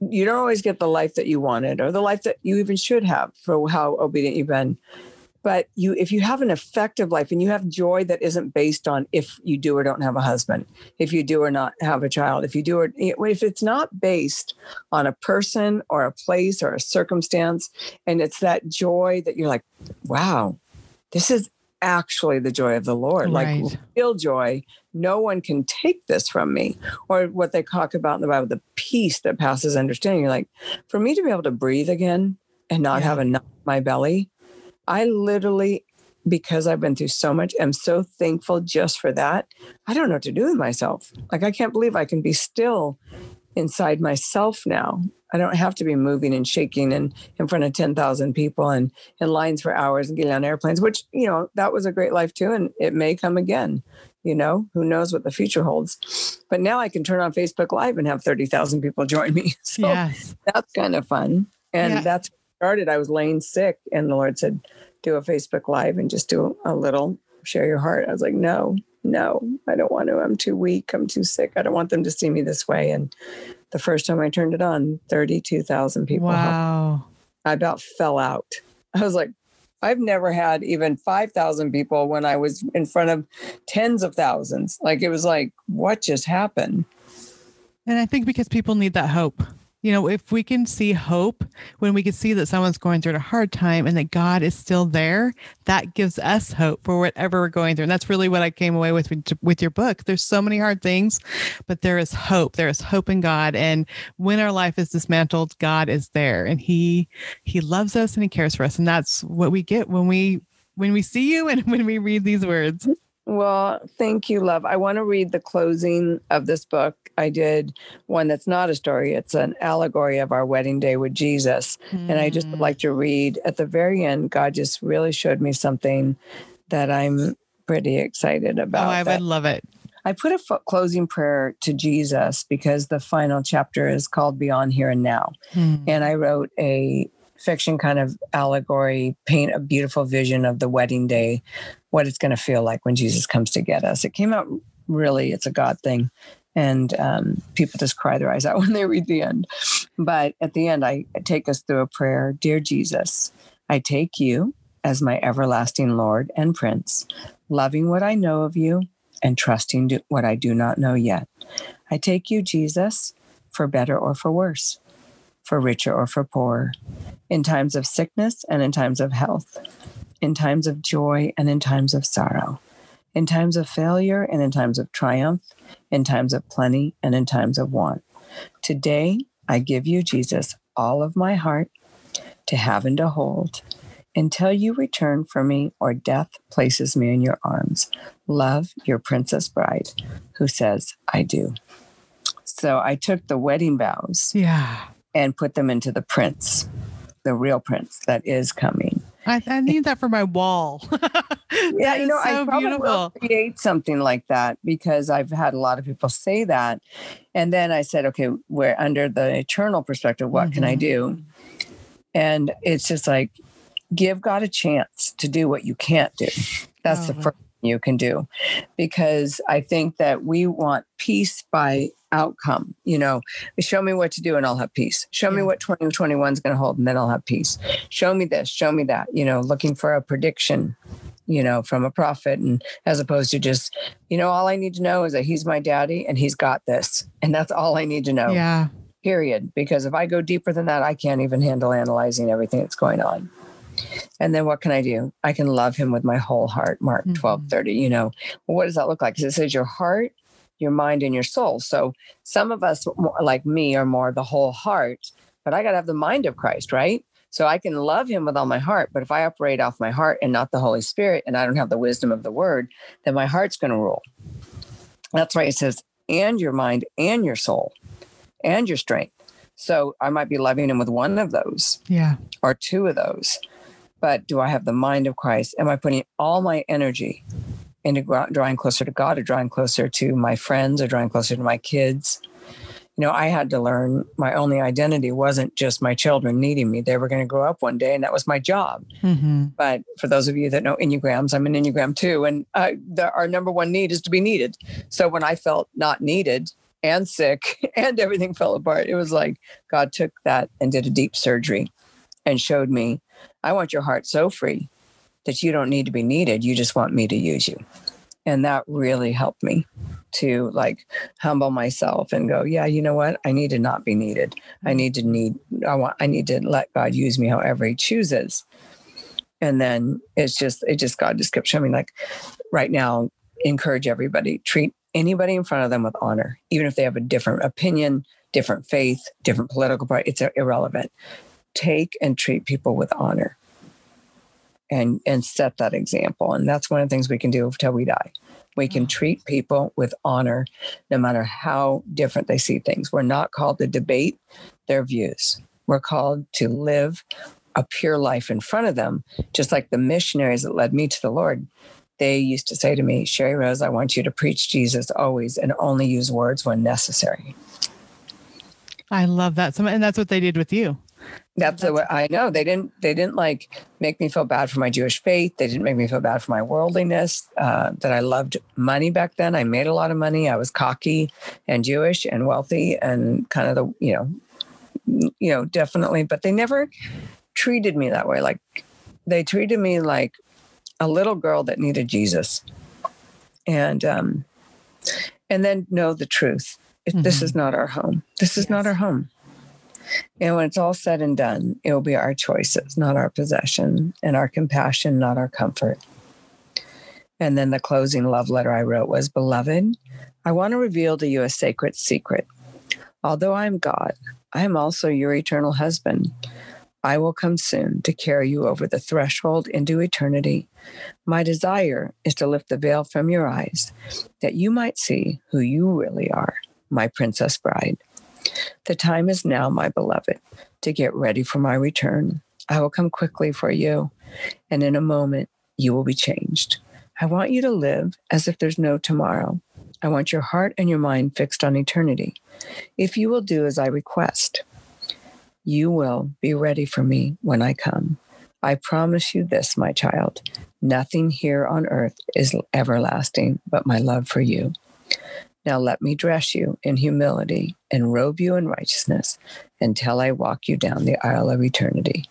you don't always get the life that you wanted or the life that you even should have for how obedient you've been. But you if you have an effective life and you have joy that isn't based on if you do or don't have a husband if you do or not have a child if you do or if it's not based on a person or a place or a circumstance and it's that joy that you're like wow this is actually the joy of the lord right. like real joy no one can take this from me. Or what they talk about in the Bible, the peace that passes understanding. You're like, for me to be able to breathe again and not yeah. have a knot in my belly, I literally, because I've been through so much, am so thankful just for that. I don't know what to do with myself. Like, I can't believe I can be still inside myself now. I don't have to be moving and shaking and in front of 10,000 people and in lines for hours and getting on airplanes, which, you know, that was a great life too. And it may come again you know who knows what the future holds but now i can turn on facebook live and have 30,000 people join me so yes. that's kind of fun and yeah. that's started i was laying sick and the lord said do a facebook live and just do a little share your heart i was like no no i don't want to. I'm too weak. I'm too sick. I don't want them to see me this way. And the first time i turned it on 32,000 people wow. I about fell out. I was like I've never had even 5,000 people when I was in front of tens of thousands. Like it was like, what just happened? And I think because people need that hope you know, if we can see hope when we can see that someone's going through a hard time and that God is still there, that gives us hope for whatever we're going through. And that's really what I came away with with your book. There's so many hard things, but there is hope. There is hope in God. And when our life is dismantled, God is there and he he loves us and he cares for us. And that's what we get when we when we see you and when we read these words. Well, thank you, love. I want to read the closing of this book. I did one that's not a story, it's an allegory of our wedding day with Jesus. Mm. And I just like to read at the very end, God just really showed me something that I'm pretty excited about. Oh, I would love it. I put a f- closing prayer to Jesus because the final chapter is called Beyond Here and Now. Mm. And I wrote a fiction kind of allegory, paint a beautiful vision of the wedding day, what it's going to feel like when Jesus comes to get us. It came out really, it's a God thing. And um, people just cry their eyes out when they read the end. But at the end, I take us through a prayer Dear Jesus, I take you as my everlasting Lord and Prince, loving what I know of you and trusting what I do not know yet. I take you, Jesus, for better or for worse for richer or for poorer, in times of sickness and in times of health, in times of joy and in times of sorrow, in times of failure and in times of triumph, in times of plenty and in times of want. Today, I give you, Jesus, all of my heart to have and to hold until you return for me or death places me in your arms. Love your princess bride who says, I do. So I took the wedding vows. Yeah and put them into the prince, the real prince that is coming. I, I need that for my wall. yeah, you know, so I probably beautiful. will create something like that because I've had a lot of people say that. And then I said, okay, we're under the eternal perspective. What mm-hmm. can I mm-hmm. do? And it's just like, give God a chance to do what you can't do. That's oh, the first thing you can do. Because I think that we want peace by outcome. You know, show me what to do and I'll have peace. Show me what 2021 is going to hold and then I'll have peace. Show me this, show me that, you know, looking for a prediction, you know, from a prophet and as opposed to just, you know, all I need to know is that he's my daddy and he's got this. And that's all I need to know. Yeah. Period. Because if I go deeper than that, I can't even handle analyzing everything that's going on. And then what can I do? I can love him with my whole heart. Mark mm-hmm. 12, 30, you know, well, what does that look like? Because it says your heart your mind and your soul. So some of us, like me, are more the whole heart, but I got to have the mind of Christ, right? So I can love him with all my heart, but if I operate off my heart and not the Holy Spirit, and I don't have the wisdom of the word, then my heart's going to rule. That's why it says, and your mind and your soul and your strength. So I might be loving him with one of those. Yeah. Or two of those. But do I have the mind of Christ? Am I putting all my energy into drawing closer to God or drawing closer to my friends or drawing closer to my kids. You know, I had to learn my only identity wasn't just my children needing me. They were going to grow up one day, and that was my job. Mm-hmm. But for those of you that know Enneagrams, I'm an Enneagram two. And uh, the, our number one need is to be needed. So when I felt not needed, and sick and everything fell apart. It was like God took that and did a deep surgery and showed me, I want your heart so free that you don't need to be needed. You just want me to use you. And that really helped me to like humble myself and go, yeah, you know what? I need to not be needed. I need to need, I want, I need to let God use me however he chooses. And then it's just, it just, God just kept showing me like right now, encourage everybody, treat anybody in front of them with honor, even if they have a different opinion, different faith, different political party, it's irrelevant. Take and treat people with honor and and set that example. And that's one of the things we can do until we die. We can mm. treat people with honor no matter how different they see things. We're not called to debate their views. We're called to live a pure life in front of them just like the missionaries that led me to the lord. They used to say to me sheri rose i want you to preach jesus always and only use words when necessary. I love that. And that's what they did with you that's, That's what I know. They didn't. They didn't like make me feel bad for my Jewish faith. They didn't make me feel bad for my worldliness. Uh, that I loved money back then. I made a lot of money. I was cocky and Jewish and wealthy and kind of the you know, you know, definitely. But they never treated me that way. Like they treated me like a little girl that needed Jesus, and um, and then know the truth. Mm-hmm. This is not our home. This is yes. not our home and when it's all said and done, it will be our choices, not our possession, and our compassion, not our comfort. And then the closing love letter I wrote was Beloved, I want to reveal to you a sacred secret. Although I am God, I am also your eternal husband. I will come soon to carry you over the threshold into eternity. My desire is to lift the veil from your eyes, that you might see who you really are, my princess bride. The time is now, my beloved, to get ready for my return. I will come quickly for you, and in a moment, you will be changed. I want you to live as if there's no tomorrow. I want your heart and your mind fixed on eternity. If you will do as I request, you will be ready for me when I come. I promise you this, my child nothing here on earth is everlasting but my love for you. Now let me dress you in humility and robe you in righteousness until I walk you down the aisle of eternity.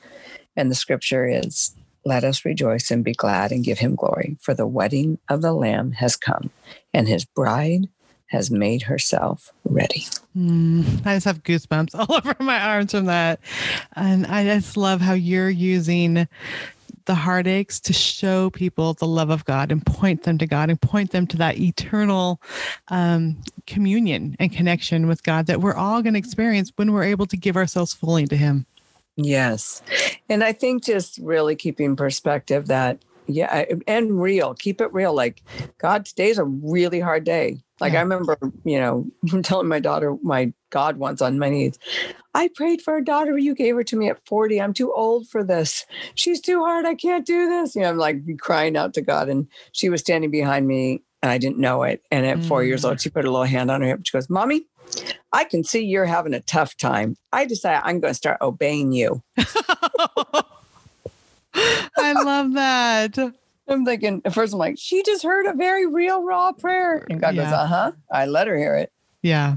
And the scripture is let us rejoice and be glad and give him glory, for the wedding of the Lamb has come, and his bride has made herself ready. Mm, I just have goosebumps all over my arms from that. And I just love how you're using the heartaches to show people the love of God and point them to God and point them to that eternal um, communion and connection with God that we're all going to experience when we're able to give ourselves fully to Him. Yes. And I think just really keeping perspective that, yeah, and real, keep it real. Like, God, today's a really hard day. Like, yeah. I remember, you know, telling my daughter, my God once on my knees. I prayed for a daughter. You gave her to me at 40. I'm too old for this. She's too hard. I can't do this. You know, I'm like crying out to God. And she was standing behind me and I didn't know it. And at mm. four years old, mm. she put a little hand on her hip. She goes, Mommy, I can see you're having a tough time. I decided I'm going to start obeying you. I love that. I'm thinking, at first, I'm like, she just heard a very real, raw prayer. And God yeah. goes, uh huh. I let her hear it. Yeah.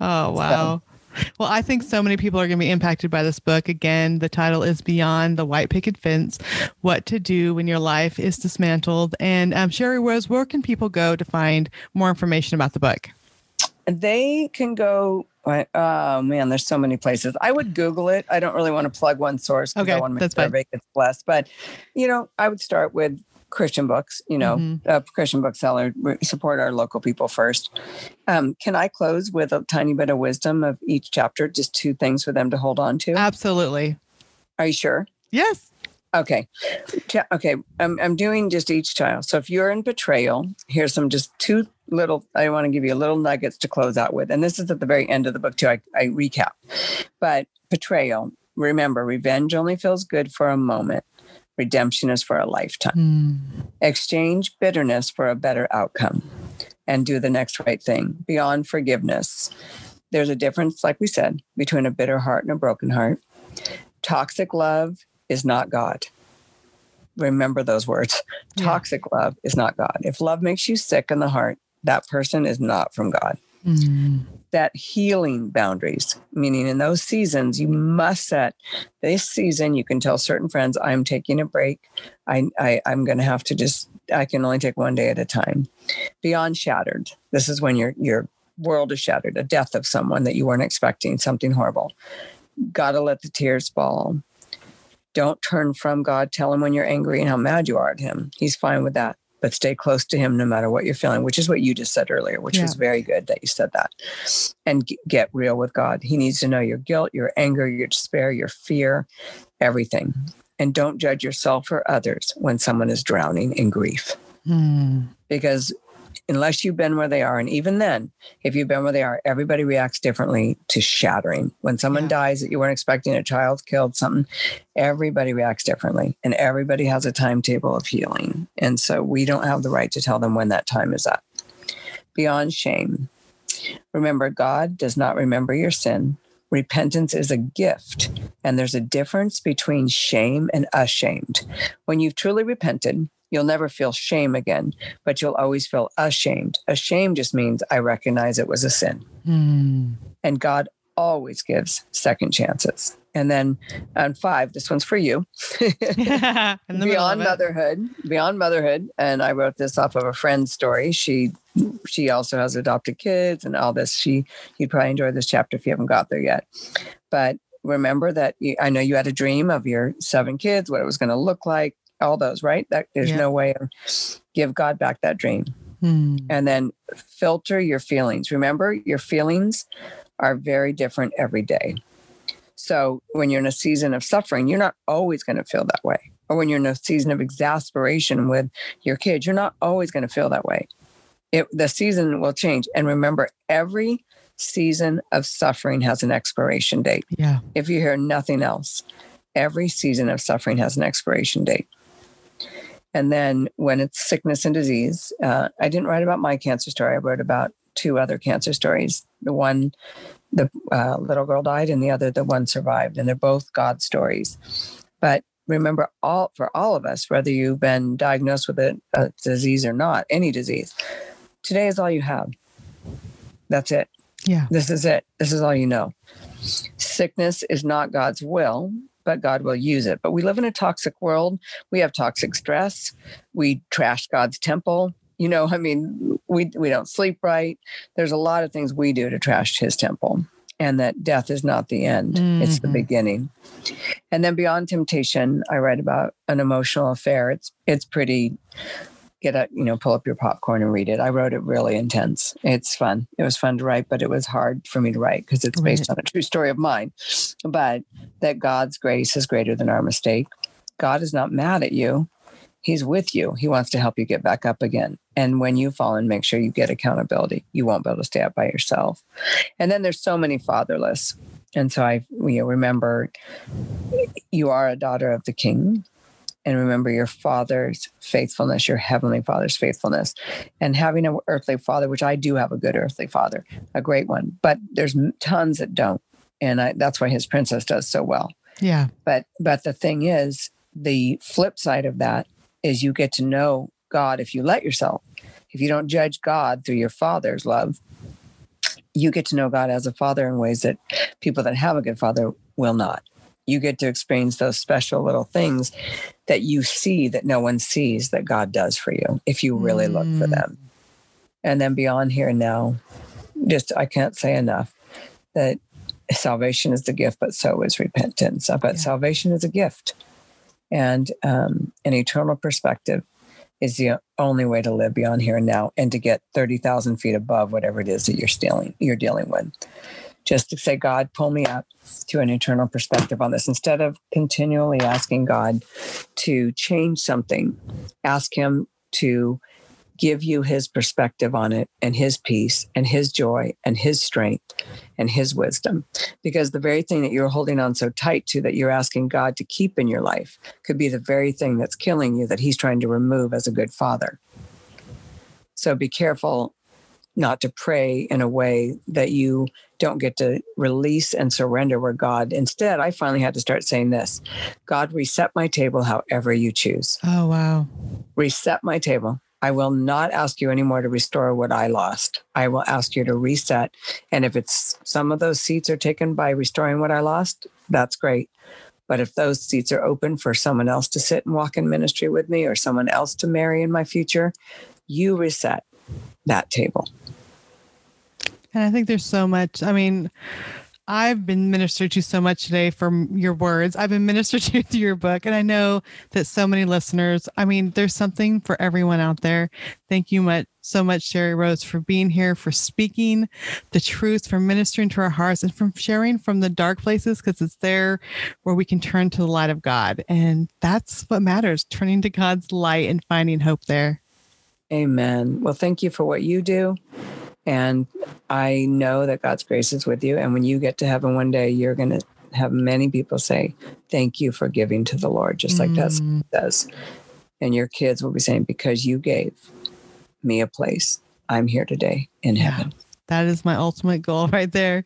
Oh, wow. So, well, I think so many people are going to be impacted by this book. Again, the title is Beyond the White Picket Fence What to Do When Your Life is Dismantled. And um, Sheri Rose, where can people go to find more information about the book? They can go Oh man, there's so many places. I would Google it. I don't really want to plug one source because okay, I want to make sure gets blessed. But you know, I would start with Christian books. You know, mm-hmm. a Christian bookseller. Support our local people first. Um, can I close with a tiny bit of wisdom of each chapter? Just two things for them to hold on to. Absolutely. Are you sure? Yes. Okay. Okay. I'm, I'm doing just each child. So if you're in betrayal, here's some just two little, I want to give you a little nuggets to close out with. And this is at the very end of the book, too. I, I recap. But betrayal, remember, revenge only feels good for a moment, redemption is for a lifetime. Mm. Exchange bitterness for a better outcome and do the next right thing. Beyond forgiveness, there's a difference, like we said, between a bitter heart and a broken heart. Toxic love is not God. Remember those words. Yeah. Toxic love is not God. If love makes you sick in the heart, that person is not from God. Mm. That healing boundaries, meaning in those seasons, you must set this season. You can tell certain friends, I'm taking a break. I, I I'm going to have to just. I can only take one day at a time. Beyond shattered. This is when your your world is shattered. A death of someone that you weren't expecting. Something horrible. Got to let the tears fall. Don't turn from God. Tell him when you're angry and how mad you are at him. He's fine with that but stay close to him no matter what you're feeling, which is what you just said earlier, which yeah. was very good that you said that. And g- get real with God. He needs to know your guilt, your anger, your despair, your fear, everything. And don't judge yourself or others when someone is drowning in grief. Mm. Because unless you've been where they are. And even then, if you've been where they are, everybody reacts differently to shattering. When someone yeah. dies that you weren't expecting, a child killed, something, everybody reacts differently. And everybody has a timetable of healing. And so we don't have the right to tell them when that time is up. Beyond shame, remember, God does not remember your sin. Repentance is a gift, and there's a difference between shame and ashamed. When you've truly repented, You'll never feel shame again, but you'll always feel ashamed. Ashamed just means I recognize it was a sin. Mm. And God always gives second chances. And then on five, this one's for you. beyond motherhood, beyond motherhood. And I wrote this off of a friend's story. She she also has adopted kids and all this. She you'd probably enjoy this chapter if you haven't got there yet. But remember that you, I know you had a dream of your seven kids, what it was going to look like all those, right? That there's yeah. no way to give God back that dream. Hmm. And then filter your feelings. Remember, your feelings are very different every day. So when you're in a season of suffering, you're not always going to feel that way. Or when you're in a season of exasperation with your kids, you're not always going to feel that way. It, the season will change. And remember, every season of suffering has an expiration date. Yeah. If you hear nothing else, every season of suffering has an expiration date. And then when it's sickness and disease, uh, I didn't write about my cancer story. I wrote about two other cancer stories. The one, the uh, little girl died, and the other, the one survived. And they're both God stories. But remember, all for all of us, whether you've been diagnosed with a, a disease or not, any disease, today is all you have. That's it. Yeah. This is it. This is all you know. Sickness is not God's will but God will use it. But we live in a toxic world. We have toxic stress. We trash God's temple. You know, I mean, we we don't sleep right. There's a lot of things we do to trash his temple. And that death is not the end. Mm-hmm. It's the mm-hmm. beginning. And then beyond temptation, I write about an emotional affair. It's it's pretty get a you know pull up your popcorn and read it i wrote it really intense it's fun it was fun to write but it was hard for me to write because it's based on a true story of mine but that god's grace is greater than our mistake god is not mad at you He's with you. He wants to help you get back up again. And when you fall and make sure you get accountability. You won't be able to stay up by yourself. And then there's so many fatherless. And so I you know, remember you are a daughter of the king. And remember your father's faithfulness, your heavenly father's faithfulness. And having an earthly father, which I do have a good earthly father, a great one, but there's tons that don't. And I, that's why his princess does so well. Yeah. But but the thing is, the flip side of that is you get to know God if you let yourself. If you don't judge God through your father's love, you get to know God as a father in ways that people that have a good father will not. You get to experience those special little things that you see that no one sees that God does for you if you really mm. look for mm. them. And then beyond here and now, just I can't say enough that salvation is the gift, but so is repentance. But yeah. salvation is a gift and um, an eternal perspective is the only way to live beyond here and now and to get 30,000 feet above whatever it is that you're stealing, you're dealing with. Just to say, God, pull me up to an eternal perspective on this. Instead of continually asking God to change something, ask Him to give you his perspective on it and his peace and his joy and his strength and his wisdom. Because the very thing that you're holding on so tight to that you're asking God to keep in your life could be the very thing that's killing you that he's trying to remove as a good father. So be careful not to pray in a way that you don't get to release and surrender where God instead I finally had to start saying this God reset my table however you choose. Oh wow. Reset my table I will not ask you anymore to restore what I lost. I will ask you to reset. And if it's some of those seats are taken by restoring what I lost, that's great. But if those seats are open for someone else to sit and walk in ministry with me or someone else to marry in my future, you reset that table. And I think there's so much. I mean, I've been ministered to so much today from your words. I've been ministered to through your book. And I know that so many listeners, I mean, there's something for everyone out there. Thank you much so much, Sheri Rose, for being here, for speaking the truth, for ministering to our hearts, and from sharing from the dark places, because it's there where we can turn to the light of God. And that's what matters, turning to God's light and finding hope there. Amen. Well, thank you for what you do. And I know that God's grace is with you. And when you get to heaven one day, you're going to have many people say, Thank you for giving to the Lord, just like mm. that says. And your kids will be saying, Because you gave me a place, I'm here today in yeah, heaven. That is my ultimate goal right there.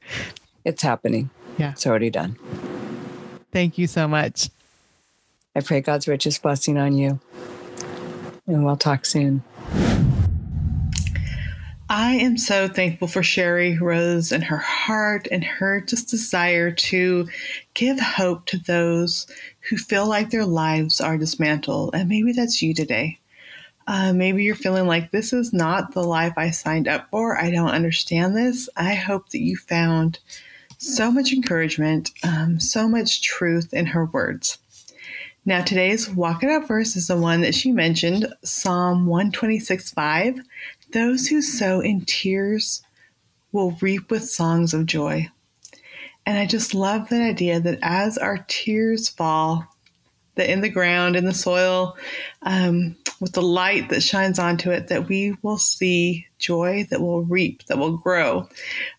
It's happening. Yeah. It's already done. Thank you so much. I pray God's richest blessing on you. And we'll talk soon. I am so thankful for Sheri Rose and her heart and her just desire to give hope to those who feel like their lives are dismantled. And maybe that's you today. Uh, maybe you're feeling like this is not the life I signed up for. I don't understand this. I hope that you found so much encouragement, um, so much truth in her words. Now, today's Walk It Out verse is the one that she mentioned Psalm 126 5 those who sow in tears will reap with songs of joy. And I just love that idea that as our tears fall, that in the ground, in the soil, um, with the light that shines onto it, that we will see joy that will reap, that will grow.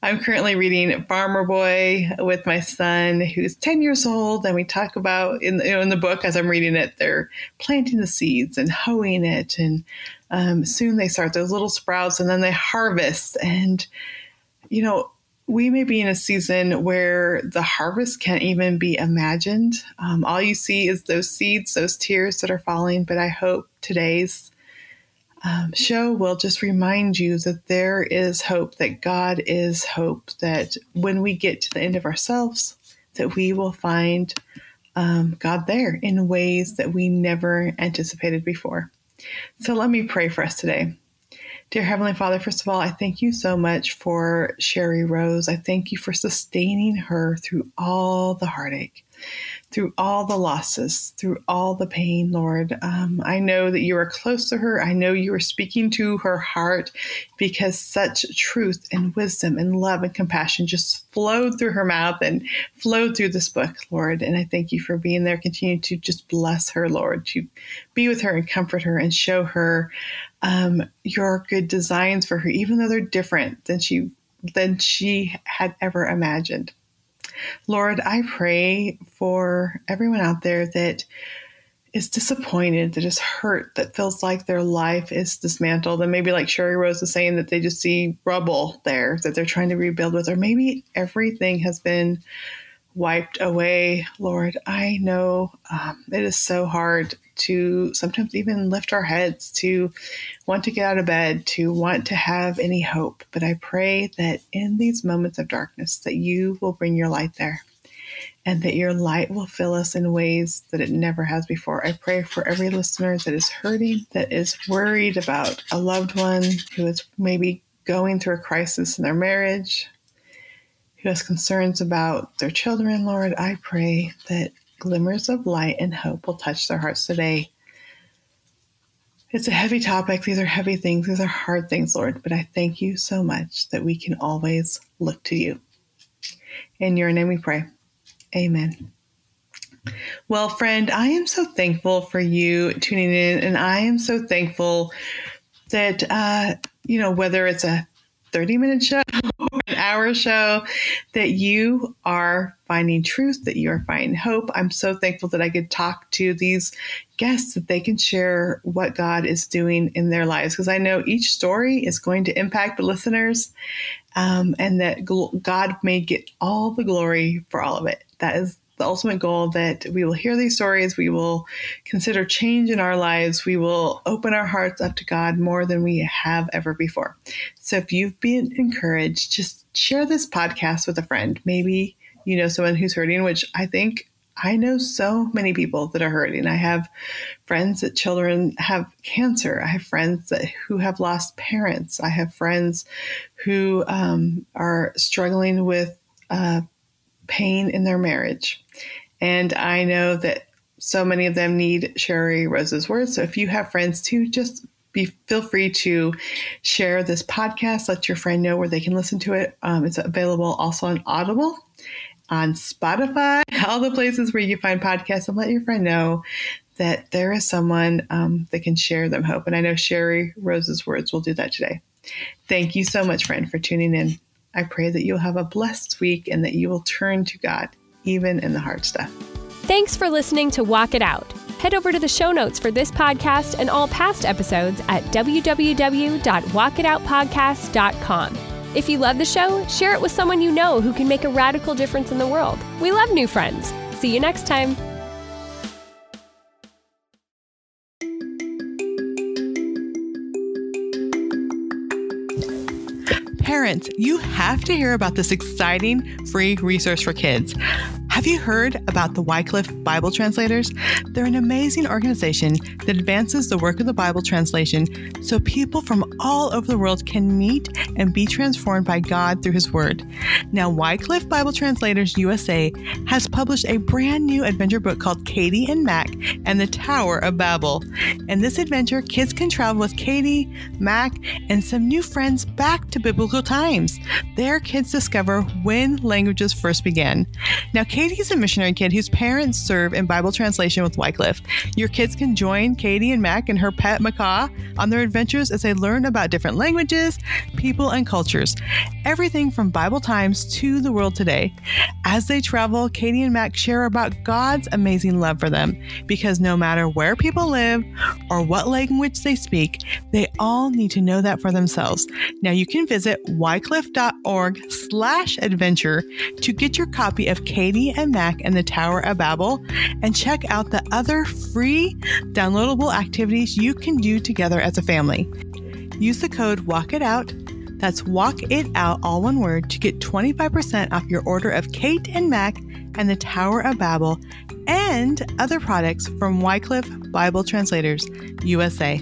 I'm currently reading Farmer Boy with my son, who's 10 years old, and we talk about in the, you know, in the book as I'm reading it, they're planting the seeds and hoeing it, and um, soon they start those little sprouts, and then they harvest, and you know we may be in a season where the harvest can't even be imagined. Um, all you see is those seeds, those tears that are falling. But I hope today's um, show will just remind you that there is hope, that God is hope, that when we get to the end of ourselves, that we will find um, God there in ways that we never anticipated before. So let me pray for us today. Dear Heavenly Father, first of all, I thank you so much for Sheri Rose. I thank you for sustaining her through all the heartache through all the losses, through all the pain, Lord. Um, I know that you are close to her. I know you are speaking to her heart because such truth and wisdom and love and compassion just flowed through her mouth and flowed through this book, Lord. And I thank you for being there. Continue to just bless her, Lord, to be with her and comfort her and show her um, your good designs for her, even though they're different than she than she had ever imagined. Lord, I pray for everyone out there that is disappointed, that is hurt, that feels like their life is dismantled. And maybe, like Sheri Rose was saying, that they just see rubble there that they're trying to rebuild with, or maybe everything has been wiped away. Lord, I know um, it is so hard to sometimes even lift our heads, to want to get out of bed, to want to have any hope. But I pray that in these moments of darkness that you will bring your light there and that your light will fill us in ways that it never has before. I pray for every listener that is hurting, that is worried about a loved one who is maybe going through a crisis in their marriage, who has concerns about their children, Lord. I pray that glimmers of light and hope will touch their hearts today. It's a heavy topic. These are heavy things. These are hard things, Lord. But I thank you so much that we can always look to you. In your name we pray. Amen. Well, friend, I am so thankful for you tuning in, and I am so thankful that, uh, you know, whether it's a 30 minute show an hour show, that you are finding truth, that you are finding hope. I'm so thankful that I could talk to these guests that they can share what God is doing in their lives because I know each story is going to impact the listeners um, and that God may get all the glory for all of it. That is the ultimate goal that we will hear these stories, we will consider change in our lives, we will open our hearts up to God more than we have ever before. So if you've been encouraged, just share this podcast with a friend. Maybe you know someone who's hurting, which I think I know so many people that are hurting. I have friends that children have cancer. I have friends that who have lost parents. I have friends who um, are struggling with uh, pain in their marriage. And I know that so many of them need Sheri Rose's words. So if you have friends too, just be feel free to share this podcast. Let your friend know where they can listen to it. Um, it's available also on Audible, on Spotify, all the places where you find podcasts, and let your friend know that there is someone um, that can share them hope. And I know Sheri Rose's words will do that today. Thank you so much, friend, for tuning in. I pray that you'll have a blessed week and that you will turn to God, even in the hard stuff. Thanks for listening to Walk It Out. Head over to the show notes for this podcast and all past episodes at www.walkitoutpodcast.com. If you love the show, share it with someone you know who can make a radical difference in the world. We love new friends. See you next time. Parents, you have to hear about this exciting free resource for kids. Have you heard about the Wycliffe Bible Translators? They're an amazing organization that advances the work of the Bible translation so people from all over the world can meet and be transformed by God through His Word. Now, Wycliffe Bible Translators USA has published a brand new adventure book called Katie and Mac and the Tower of Babel. In this adventure, kids can travel with Katie, Mac, and some new friends back to biblical times. There, kids discover when languages first began. Now, Katie Katie's a missionary kid whose parents serve in Bible translation with Wycliffe. Your kids can join Katie and Mac and her pet macaw on their adventures as they learn about different languages, people, and cultures. Everything from Bible times to the world today. As they travel, Katie and Mac share about God's amazing love for them because no matter where people live or what language they speak, they all need to know that for themselves. Now you can visit wycliffe.org slash adventure to get your copy of Katie and Mac and the Tower of Babel and check out the other free downloadable activities you can do together as a family. Use the code Walk It Out. That's Walk It Out, all one word, to get 25% off your order of Kate and Mac and the Tower of Babel and other products from Wycliffe Bible Translators USA.